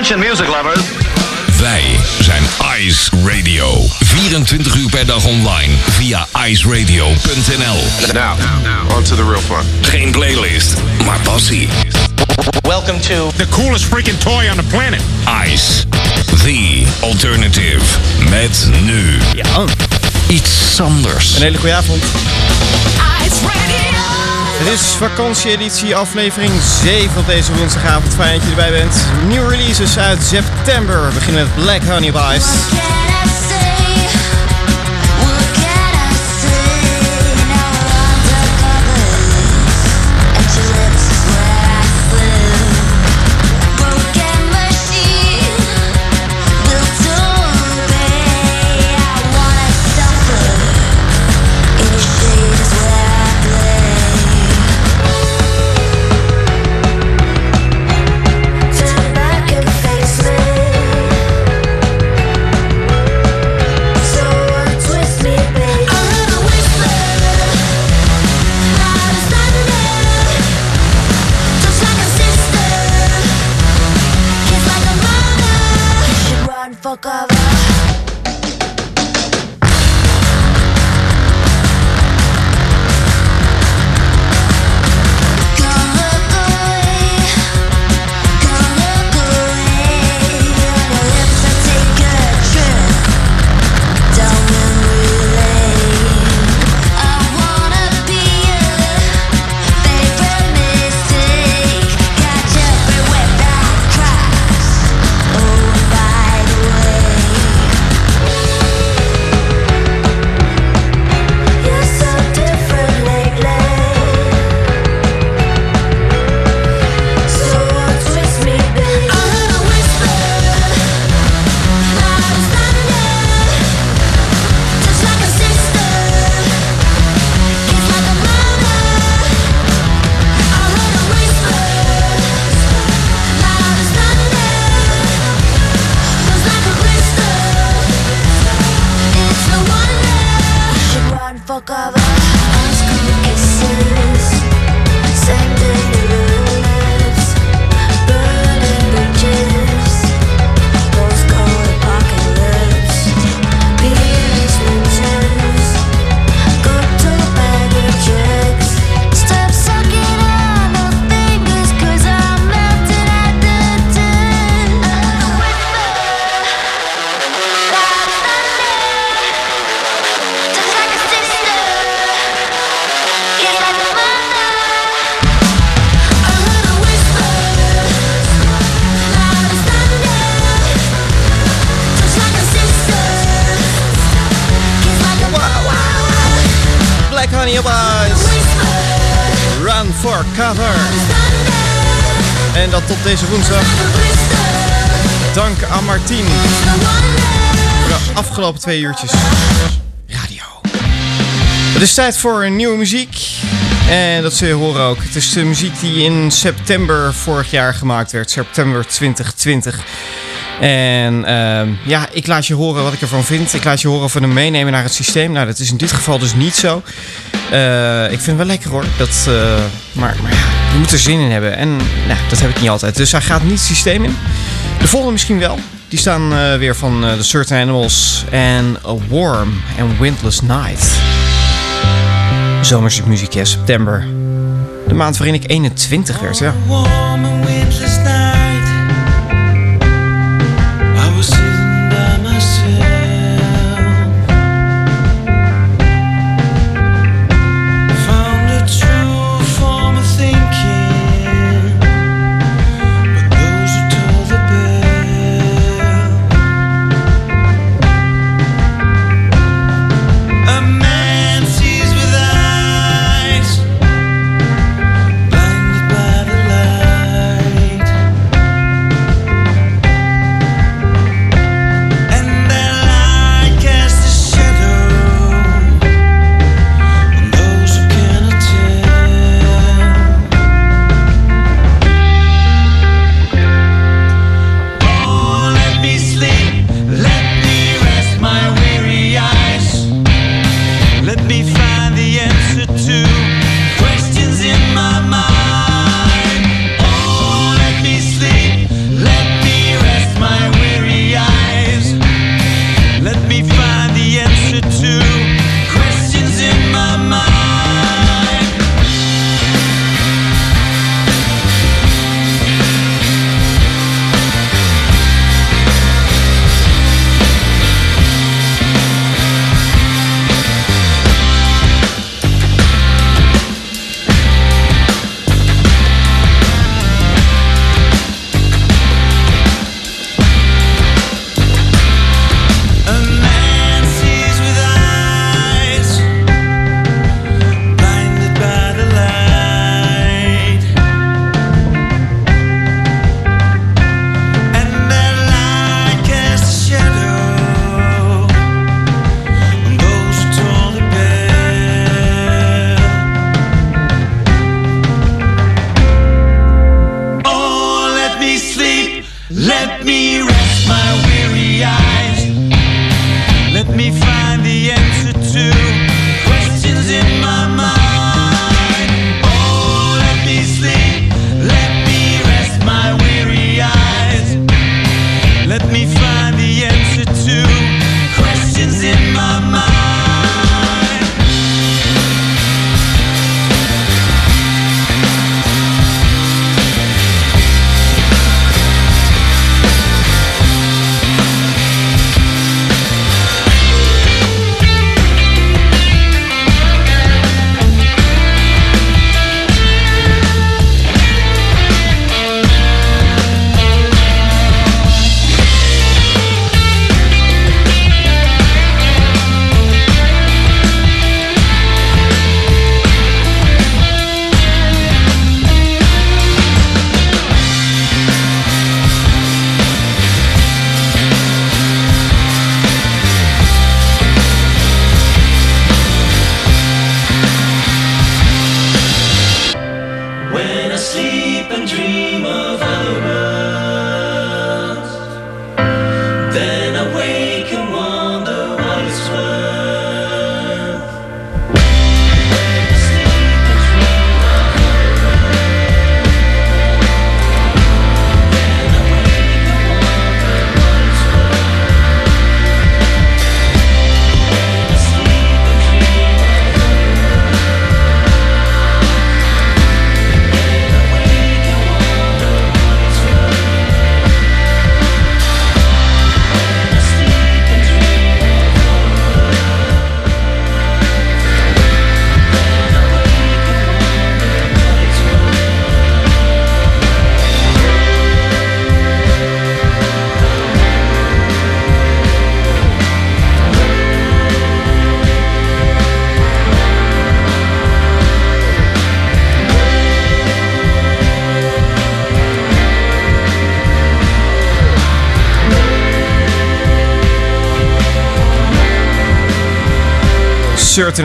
Attention music lovers. Wij zijn Ice Radio. 24 uur per dag online via iceradio.nl. Now, on to the real fun. Geen playlist, maar passie. Welcome to The coolest freaking toy on the planet. Ice, the alternative. Met nu Ja, iets anders. een hele goede avond. Ice Radio. Het is vakantieeditie aflevering 7 op deze woensdagavond. Fijn dat je erbij bent. Nieuwe releases uit september. We beginnen met Black Honey Bice. Twee uurtjes. Radio. Het is tijd voor een nieuwe muziek. En dat je horen ook. Het is de muziek die in september vorig jaar gemaakt werd. September 2020. En ehm, ja, ik laat je horen wat ik ervan vind. Ik laat je horen of we hem meenemen naar het systeem. Nou, dat is in dit geval dus niet zo. Eh, ik vind het wel lekker hoor. Dat, eh, maar, maar ja, je moet er zin in hebben. En nou, dat heb ik niet altijd. Dus hij gaat niet het systeem in. De volgende misschien wel. Die staan eh, weer van eh, The Certain Animals en A Warm and Windless Night. Zomerse muziek, september. De maand waarin ik 21 werd, ja.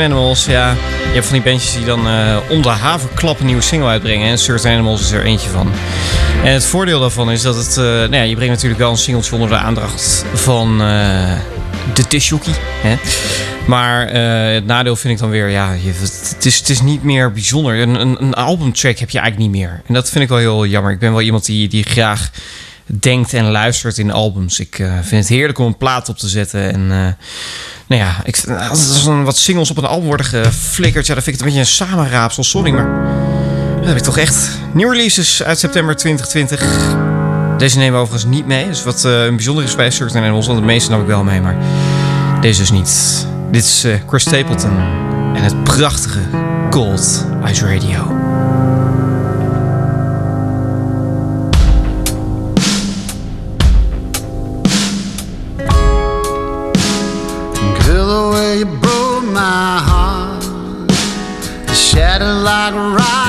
Animals, ja. Je hebt van die bandjes die dan eh, om de haverklap een nieuwe single uitbrengen. En Certain Animals is er eentje van. En het voordeel daarvan is dat het... eh, nou ja, je brengt natuurlijk wel een singeltje onder de aandacht van eh, de. Hè? Maar het nadeel vind ik dan weer... Ja, het, is, het is niet meer bijzonder. Een, een, een albumtrack heb je eigenlijk niet meer. En dat vind ik wel heel jammer. Ik ben wel iemand die, die graag denkt en luistert in albums. Ik eh, vind het heerlijk om een plaat op te zetten. En eh, nou ja, ik, als er wat singles op een album worden geflikkerd... Ja, dan vind ik het een beetje een samenraapsel. Sorry, maar dat heb ik toch echt. Nieuw releases uit september 2020. Deze nemen we overigens niet mee. Dus wat eh, een bijzonder is bij Certain Animals... want de meeste nam ik wel mee, maar deze dus niet. Dit is Chris Stapleton en het prachtige Gold Ice Radio. Shattered like rock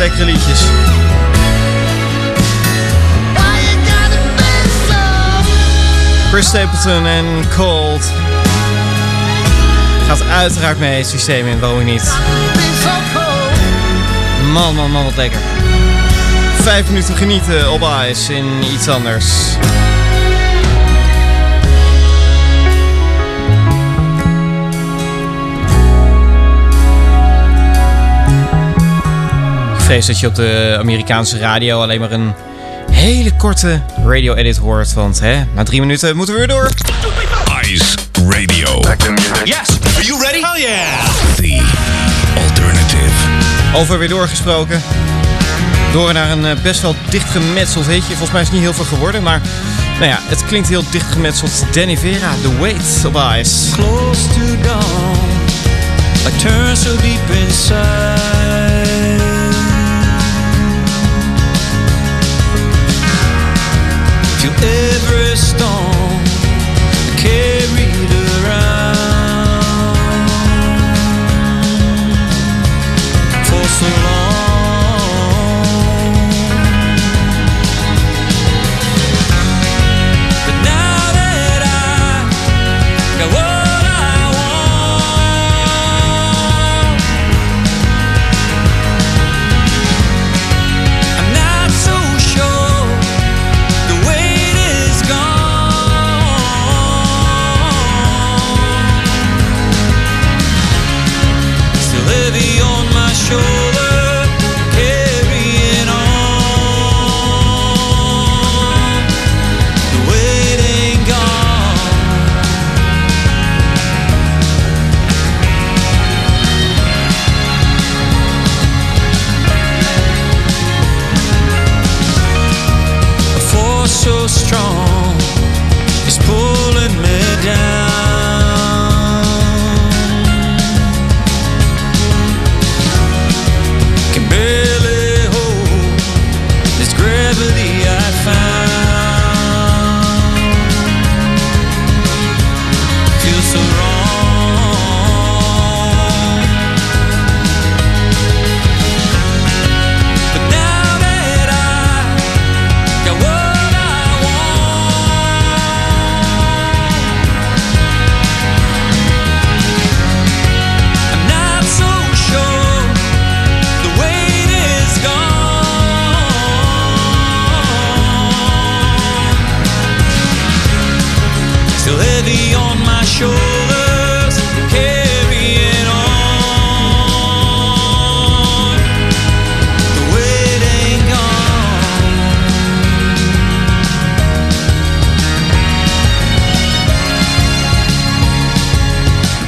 lekkere liedjes. Chris Stapleton en Cold. Gaat uiteraard mee het systeem in, waarom niet? Man, man, man, wat lekker. Vijf minuten genieten op ijs in iets anders. Vrees dat je op de Amerikaanse radio alleen maar een hele korte radio-edit hoort. Want hè, na drie minuten moeten we weer door. Ice Radio. Yes. Are you ready? Hell yeah. The alternative. Over weer doorgesproken. Door naar een eh, best wel dichtgemetseld heetje. Volgens mij is het niet heel veel geworden, maar nou ja, het klinkt heel dichtgemetseld. Danny Vera, The Weight of Ice. close to dawn. I turn so deep inside. Feel every storm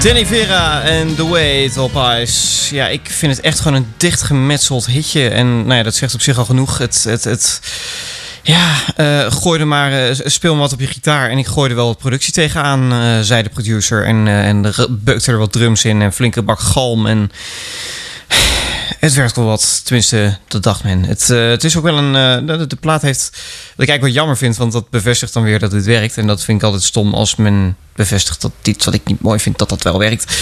Danny Vera en The Weight of Ice. Ja, ik vind het echt gewoon een dichtgemetseld hitje. En nou ja, dat zegt op zich al genoeg. Het, het, het, ja, er maar, eh, speel maar wat op je gitaar. En ik gooi er wel wat productie tegenaan, eh zei de producer. En, en er beukte er wat drums in en flinke bak galm. En het werkt wel wat, tenminste, dat dacht men. Het, eh, het is ook wel een. eh, de, plaat heeft. Wat ik eigenlijk wat jammer vind, want dat bevestigt dan weer dat het werkt. En dat vind ik altijd stom als men bevestigt dat iets wat ik niet mooi vind, dat dat wel werkt.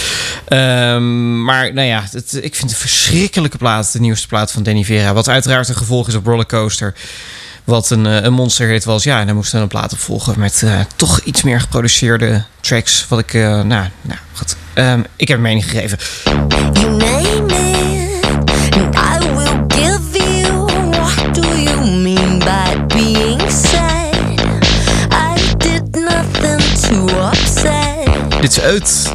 Ehm, maar nou ja, het, ik vind het een verschrikkelijke plaat, de nieuwste plaat van Danny Vera. Wat uiteraard een gevolg is op Rollercoaster. Wat een, eh, een monsterhit was. Ja, en daar moest dan een plaat op volgen met toch iets meer geproduceerde tracks. Wat ik, nou, nou goed. Ehm, ik heb mening gegeven. Dit is uit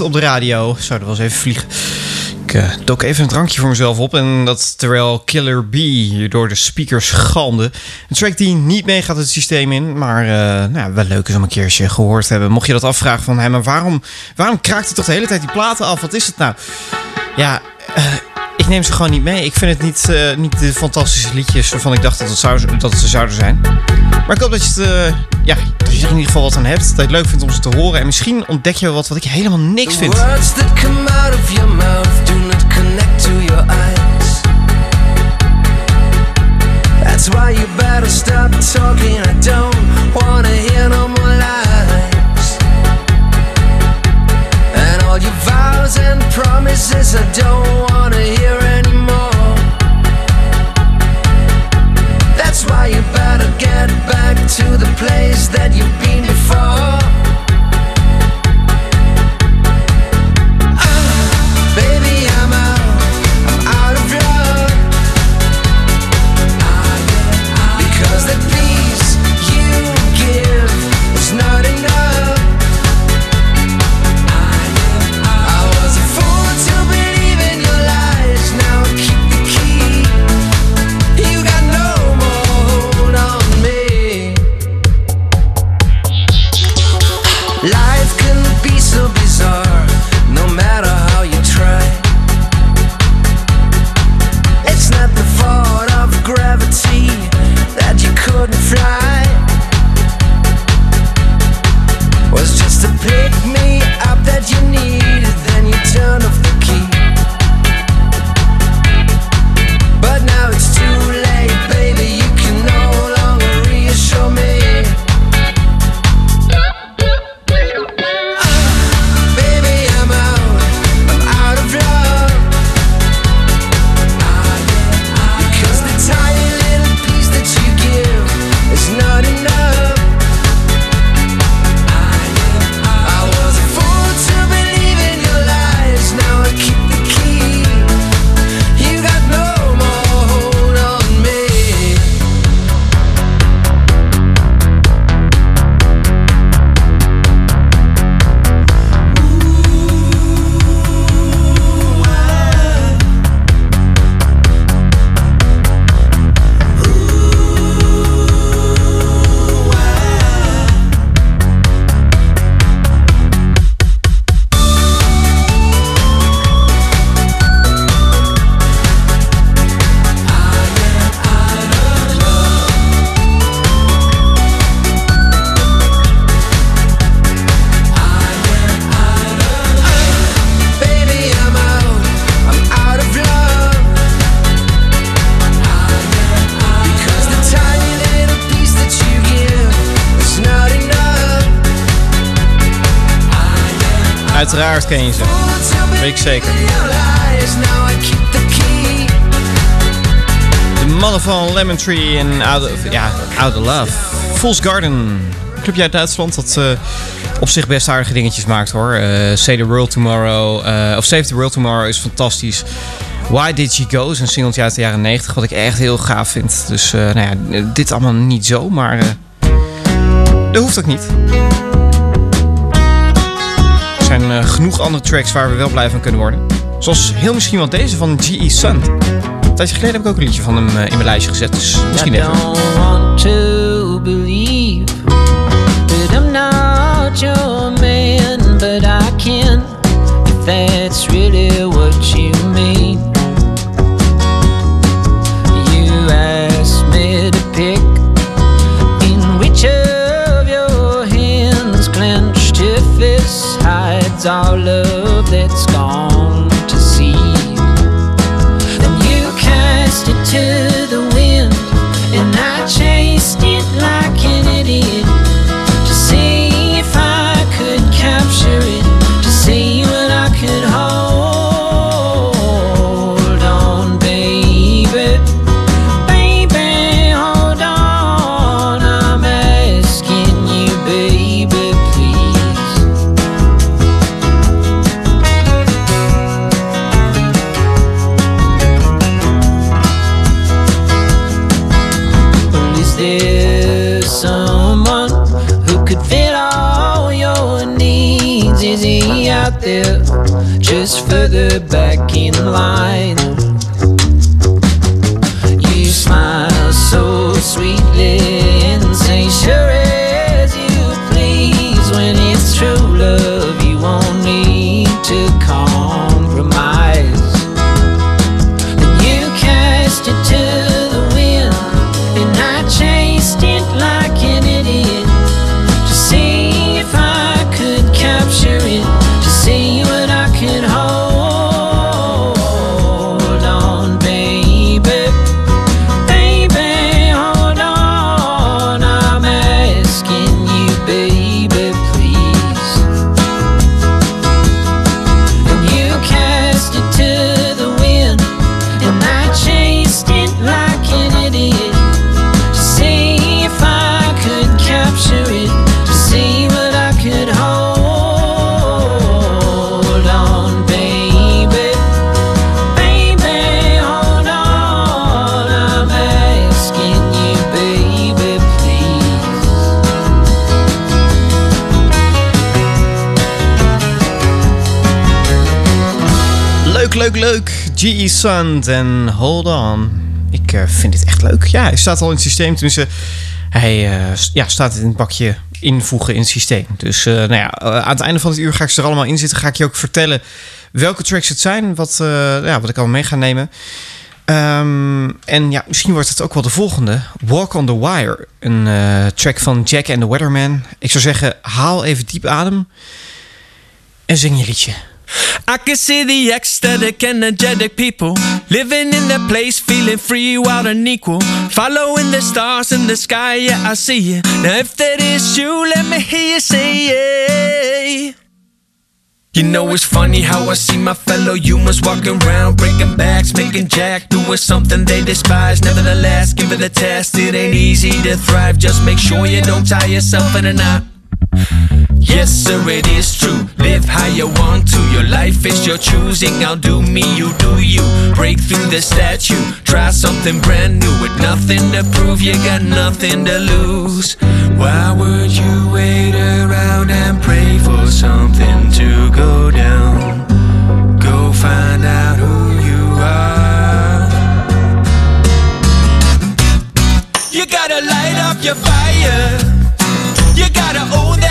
op de radio. Zou er wel eens even vliegen. Ik dook even een drankje voor mezelf op. En dat terwijl Killer B door de speakers galmde. Een track die niet meegaat het systeem in. Maar eh, nou, wel leuk is om een keertje gehoord te hebben. Mocht je dat afvragen van... Maar waarom, waarom kraakt hij toch de hele tijd die platen af? Wat is het nou? Ja, eh, ik neem ze gewoon niet mee. Ik vind het niet, eh, niet de fantastische liedjes waarvan ik dacht dat, het zou, dat ze zouden zijn. Maar ik hoop dat je, het, eh, ja, dat je er in ieder geval wat aan hebt. Dat je het leuk vindt om ze te horen. En misschien ontdek je wel wat wat ik helemaal niks vind. Words that come out of your mouth do not connect to your eyes. That's why you better stop talking. I don't wanna hear no more lies. Vows and promises, I don't wanna hear anymore. Ken je ze. Weet ik zeker. De mannen van Lemon Tree en Out of, ja, Out of Love. Fool's Garden. Clubje uit Duitsland dat op zich best aardige dingetjes maakt hoor. Eh Save the World Tomorrow. eh, of Save the World Tomorrow is fantastisch. Why Did She Go is een singeltje uit de jaren 90 wat ik echt heel gaaf vind. Dus eh, nou ja, dit allemaal niet zo, maar dat hoeft ook niet. Er zijn eh, genoeg andere tracks waar we wel blij van kunnen worden. Zoals heel misschien wel deze van G.E. Sun. Een tijdje geleden heb ik ook een liedje van hem eh, in mijn lijstje gezet. Dus misschien I even. don't want to believe that I'm not your man, but I can G.E. Sand en Hold On. Ik eh, vind dit echt leuk. Ja, hij staat al in het systeem. Tenminste, hij eh, ja, staat in het bakje invoegen in het systeem. Dus eh, nou ja, aan het einde van het uur ga ik ze er allemaal in zitten. Ga ik je ook vertellen welke tracks het zijn. Wat, ja, wat ik allemaal mee ga nemen. Ehm, en ja, misschien wordt het ook wel de volgende. Walk on the Wire. Een track van Jack and the Weatherman. Ik zou zeggen, haal even diep adem. En zing je liedje. I can see the ecstatic, energetic people living in their place, feeling free, wild and equal. Following the stars in the sky, yeah, I see you. Now, if that is you, let me hear you say, yeah. You know it's funny how I see my fellow humans walking around, breaking backs, making jack, doing something they despise. Nevertheless, give it a test. It ain't easy to thrive. Just make sure you don't tie yourself in a knot. Yes, sir, it is true. Live how you want to. Your life is your choosing. I'll do me, you do you. Break through the statue. Try something brand new with nothing to prove. You got nothing to lose. Why would you wait around and pray for something to go down? Go find out who you are. You gotta light up your fire. You gotta own.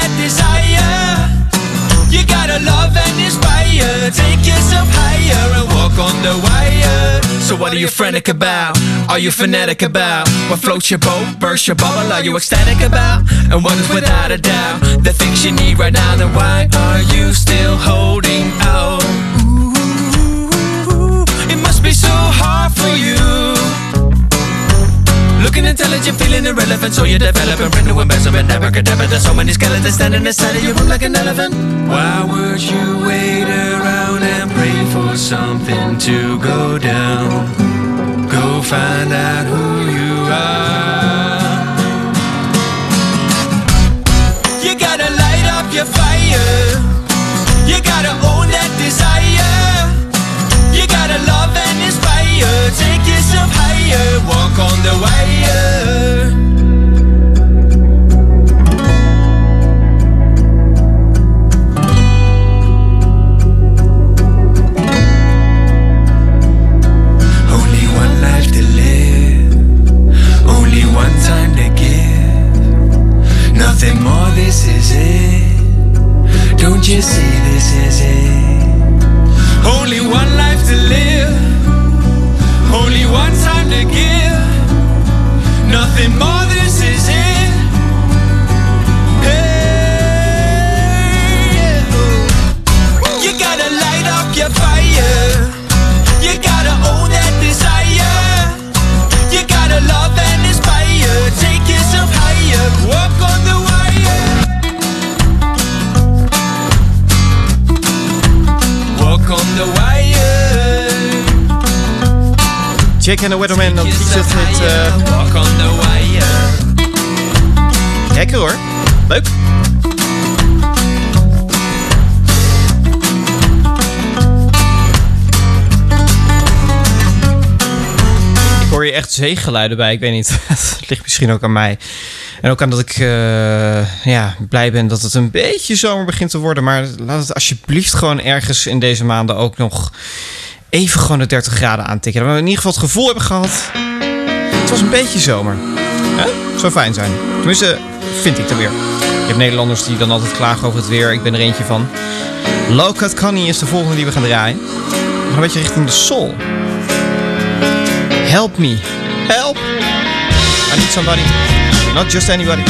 Gotta love and inspire. Take yourself higher and walk on the wire. So what are you frantic about? Are you fanatic about? What floats your boat, burst your bubble? Are you ecstatic about? And what is without a doubt the things you need right now? Then why are you still holding out? Ooh, it must be so hard for you. Looking intelligent, feeling irrelevant, so you're developing brand new embezzlement. Abracadabra, there's so many skeletons standing inside of your room like an elephant. Why would you wait around and pray for something to go down? Go find out who you are. You gotta light up your fire. You gotta own that desire. Take yourself higher. Walk on the wire. Only one life to live. Only one time to give. Nothing more, this is it. Don't you see this is it? Only one Nothing more, Jack and the Weatherman, liedje dat heet... eh. Lekker hoor. Leuk. Ik hoor je echt zeegeluiden bij. Ik weet niet. Het ligt misschien ook aan mij. En ook aan dat ik eh, ja, blij ben dat het een beetje zomer begint te worden. Maar laat het alsjeblieft gewoon ergens in deze maanden ook nog even gewoon de 30 graden aantikken. Dat we in ieder geval het gevoel hebben gehad. Het was een beetje zomer. Hè? Zou fijn zijn. Tenminste, vind ik dan weer. Je hebt Nederlanders die dan altijd klagen over het weer. Ik ben er eentje van. Low Cut Connie is de volgende die we gaan draaien. Gaan een beetje richting de soul. Help me. Help. I need somebody. Not just anybody.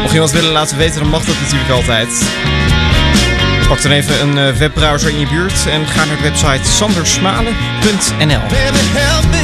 Mocht je wat willen laten weten, dan mag dat natuurlijk altijd. Pak dan even een eh, webbrowser in je buurt en ga naar de website sandersmalen.nl.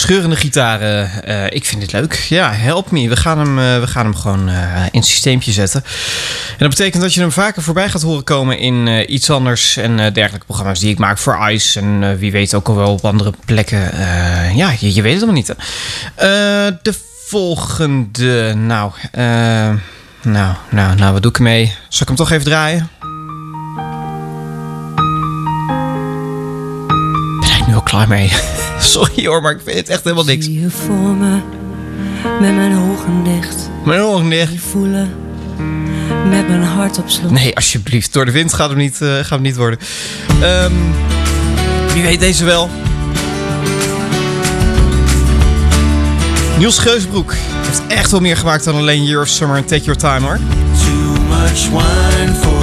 scheurende gitaren. eh, ik vind dit leuk. Ja, help me. We gaan hem, eh, we gaan hem gewoon eh, in het systeempje zetten. En dat betekent dat je hem vaker voorbij gaat horen komen in iets anders en dergelijke programma's die ik maak voor ICE. En wie weet ook al wel op andere plekken. Ja, je, weet het allemaal niet. De volgende. Nou, nou, nou, nou, wat doe ik ermee? Zal ik hem toch even draaien? Ben ik nu al klaar mee? Sorry hoor, maar ik vind het echt helemaal niks. Zie je voor me, met mijn ogen dicht. Mijn ogen dicht. Voelen, met mijn hart op slot. Nee, alsjeblieft. Door de wind gaat hem niet, eh, gaat hem niet worden. Ehm, wie weet deze wel? Niels Geusbroek heeft echt wel meer gemaakt dan alleen Year of Summer en Take Your Time hoor. Too much wine for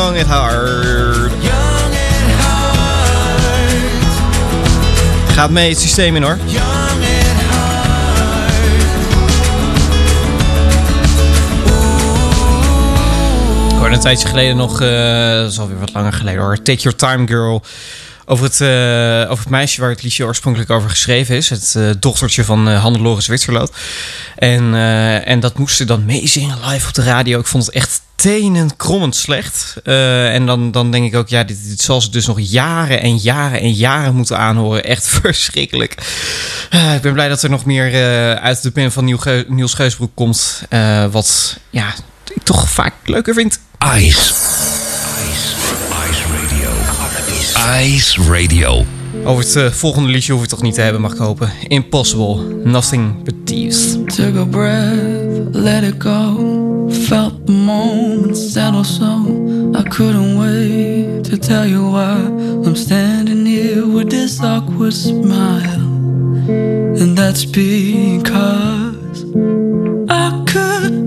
Young at Heart. Gaat mee het systeem in hoor. Ik hoorde een tijdje geleden nog, eh, dat is alweer wat langer geleden hoor. Take Your Time Girl. Over het, eh, het meisje waar het liedje oorspronkelijk over geschreven is. Het eh, dochtertje van uh, Hannelore Zwitserloot. En, en dat moest ze dan meezingen live op de radio. Ik vond het echt tenenkrommend slecht. Eh, en dan, dan denk ik ook, ja, dit, dit zal ze dus nog jaren en jaren en jaren moeten aanhoren. Echt verschrikkelijk. Ik ben blij dat er nog meer uit de pen van Niels Geusbroek komt. wat ja, ik toch vaak leuker vind. Ice. Ice Radio. Over het eh, volgende liedje hoef ik toch niet te hebben, mag ik hopen. Impossible. Nothing but thieves. Took a breath, let it go. Felt the moment settle so. I couldn't wait to tell you why I'm standing here with this awkward smile. And that's because I could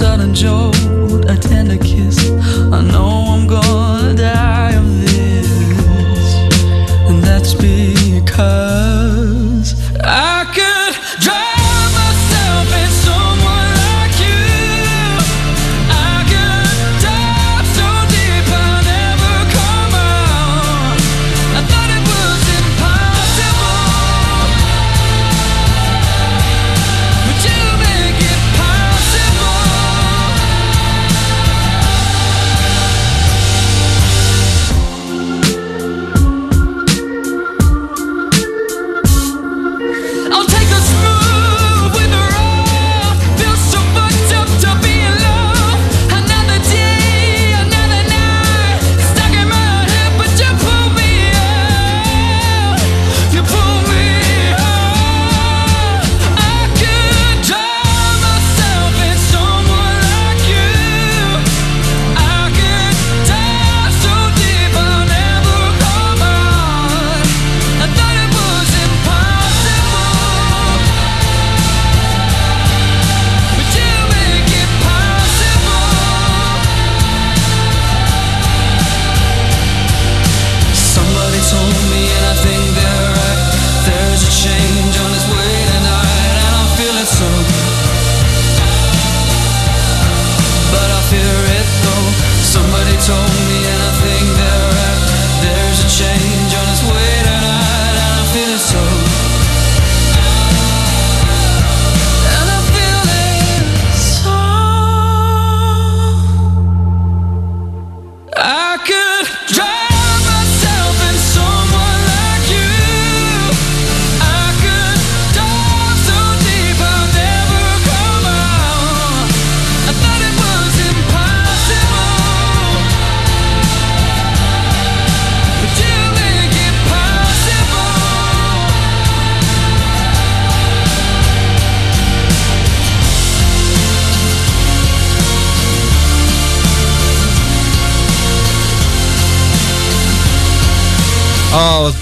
heart. A sudden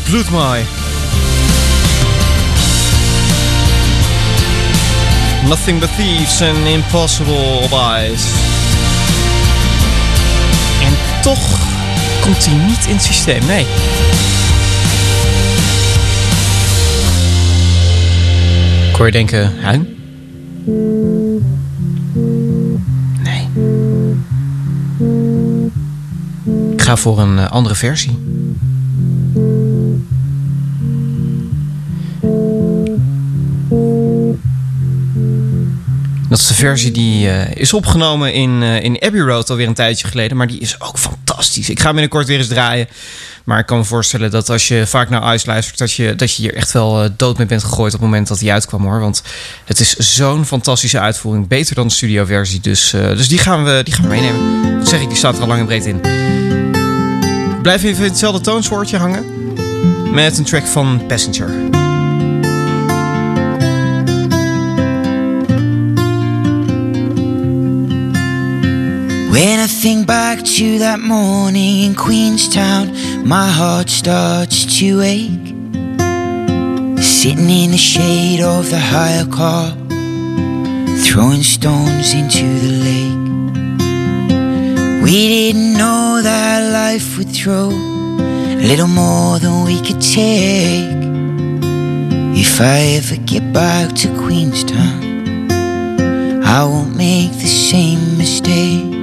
Wat bloedmooi. Nothing but thieves and impossible ice. En toch komt hij niet in het systeem, nee. Ik hoor je denken, Hein? Nee. Ik ga voor een eh, andere versie. Dat is de versie die eh, is opgenomen in, eh, in Abbey Road alweer een tijdje geleden. Maar die is ook fantastisch. Ik ga hem binnenkort weer eens draaien. Maar ik kan me voorstellen dat als je vaak naar Ice luistert... dat je, dat je hier echt wel eh, dood mee bent gegooid op het moment dat hij uitkwam hoor. Want het is zo'n fantastische uitvoering. Beter dan de studioversie. Dus, dus die, gaan we, die gaan we meenemen. Wat zeg ik, die staat er al lang en breed in. Blijf even hetzelfde toonsoortje hangen. Met een track van Passenger. When I think back to that morning in Queenstown, my heart starts to ache. Sitting in the shade of the hire car, throwing stones into the lake. We didn't know that life would throw a little more than we could take. If I ever get back to Queenstown, I won't make the same mistake.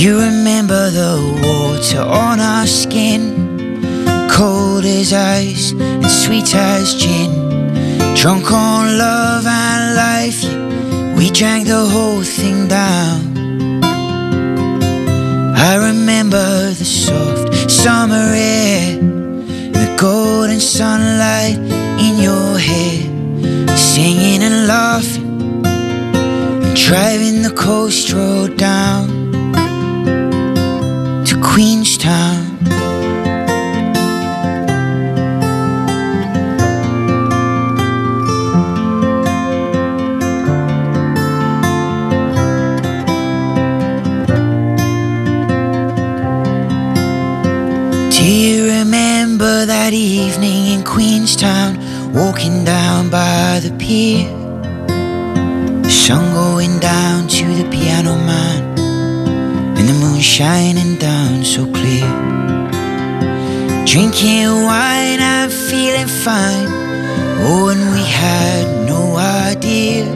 You remember the water on our skin? Cold as ice and sweet as gin. Drunk on love and life, we drank the whole thing down. I remember the soft summer air, the golden sunlight in your hair, singing and laughing, driving the coast road down the sun going down to the piano man, and the moon shining down so clear. Drinking wine and feeling fine. Oh, and we had no idea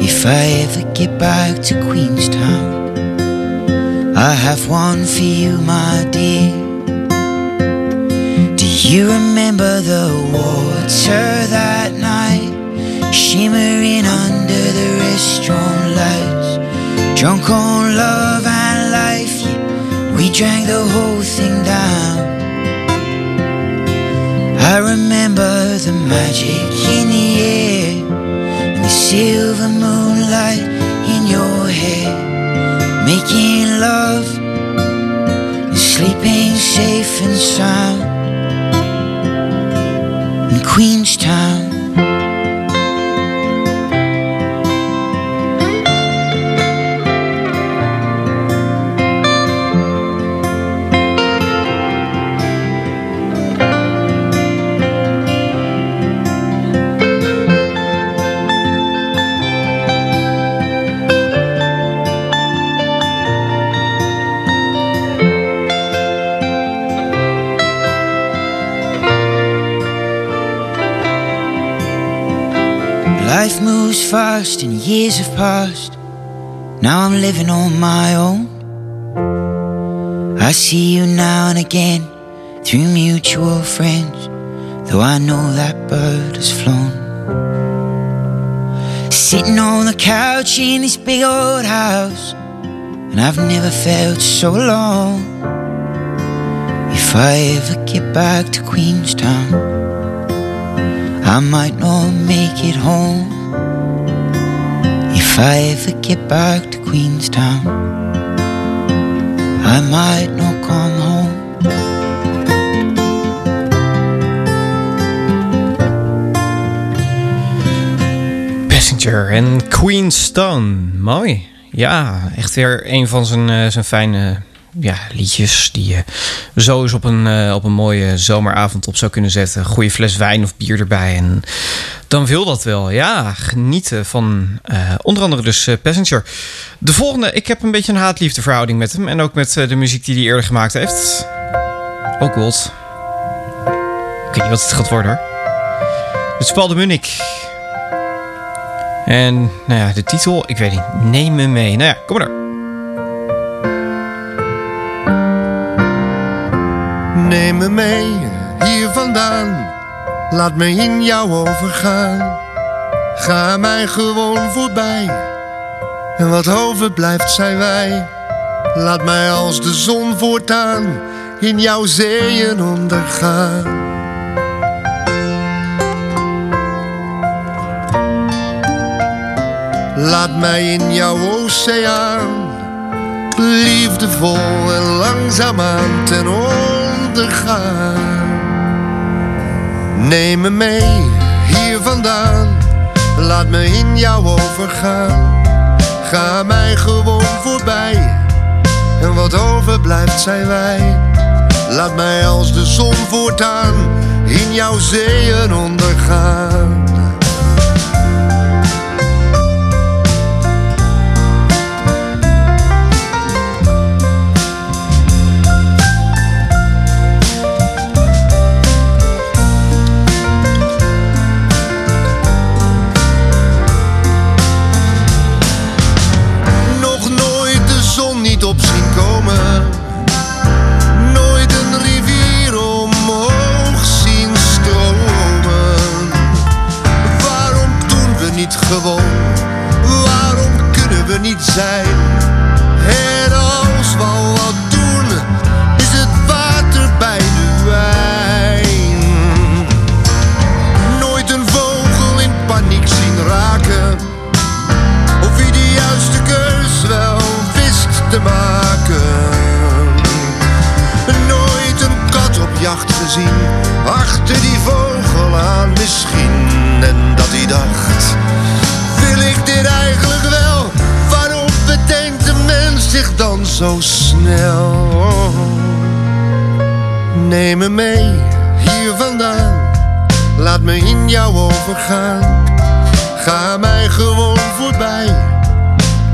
if I ever get back to Queenstown. I have one for you, my dear. Do you remember the water that? Shimmering under the restaurant lights. Drunk on love and life, we drank the whole thing down. I remember the magic in the air and the silver moonlight in your hair. Making love and sleeping safe and sound in Queenstown. And years have passed. Now I'm living on my own. I see you now and again through mutual friends, though I know that bird has flown. Sitting on the couch in this big old house, and I've never felt so alone. If I ever get back to Queenstown, I might not make it home. If I ever get to Queenstown, I might not come home. Passenger en Queenstone. Mooi. Ja, echt weer een van zijn, eh, zijn fijne ja, liedjes die je zo eens op een, eh, op een mooie zomeravond op zou kunnen zetten. Goeie fles wijn of bier erbij. En dan wil dat wel. Ja, genieten van eh, onder andere dus eh, Passenger. De volgende, ik heb een beetje een haat-liefde verhouding met hem. En ook met de muziek die hij eerder gemaakt heeft. Oh god. Ik weet niet wat het gaat worden hoor. Het is Paul de Munnik. En nou ja, de titel, ik weet niet. Neem me mee. Nou ja, kom maar Neem me mee hier vandaan, laat me in jou overgaan. Ga mij gewoon voorbij, en wat overblijft zijn wij. Laat mij als de zon voortaan in jouw zeeën ondergaan. Laat mij in jouw oceaan liefdevol en langzaamaan ten onder Neem me mee hier vandaan, laat me in jou overgaan. Ga mij gewoon voorbij en wat overblijft zijn wij. Laat mij als de zon voortaan in jouw zeeën ondergaan. We niet zijn? En als we wat doen, is het water bij de wijn. Nooit een vogel in paniek zien raken. Of wie de juiste keus wel wist te maken. Nooit een kat op jacht gezien, achter die vogel aan misschien. En dat hij dacht, wil ik dit eigenlijk wel? Zich dan zo snel? Neem me mee, hier vandaan, laat me in jou overgaan. Ga mij gewoon voorbij.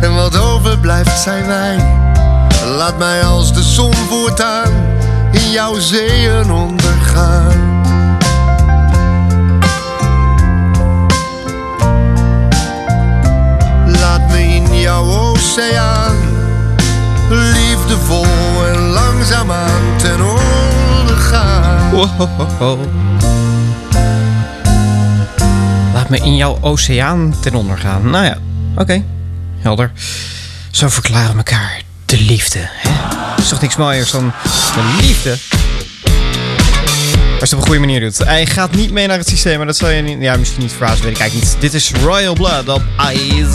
En wat overblijft zijn wij. Laat mij als de zon voortaan in jouw zeeën ondergaan. Laat me in jouw oceaan langzaamaan ten onder gaan. Wow. Laat me in jouw oceaan ten onder gaan. Nou ja, oké. Helder. Zo verklaren elkaar de liefde. Hè? is toch niks mooiers dan de liefde? Als je het op een goede manier doet. Hij gaat niet mee naar het systeem, maar dat zal je niet... Ja, misschien niet verbazen, weet ik eigenlijk niet. Dit is Royal Blood op Eyes.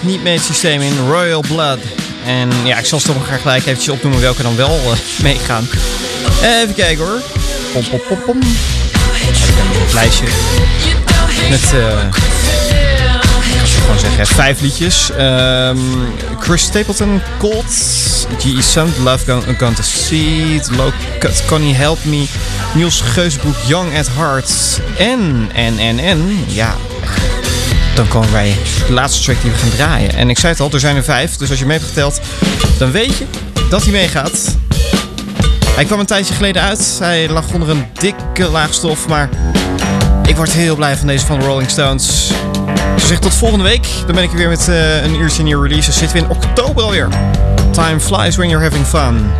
Niet mee het systeem in Royal Blood. En ja, ik zal ze toch nog gelijk eventjes opnoemen welke dan wel eh, meegaan. Even kijken hoor. Pom, pom, pom, pom. Lijstje. Met, eh, ik ga gewoon zeggen, vijf liedjes. Ehm, Chris Stapleton, Cold, G.E. Sun, Love Gone, Gone to Seed, Low Cut, Connie Help Me, Niels Geusbroek, Young at Heart en, en, en, en, ja, dan komen wij de laatste track die we gaan draaien. En ik zei het al, er zijn er vijf, dus als je mee hebt geteld, dan weet je dat hij meegaat. Hij kwam een tijdje geleden uit, hij lag onder een dikke laag stof, maar ik word heel blij van deze van de Rolling Stones. Ze zegt tot volgende week. Dan ben ik er weer met eh, een uurtje nieuwe releases. Zitten we in oktober alweer. Time flies when you're having fun.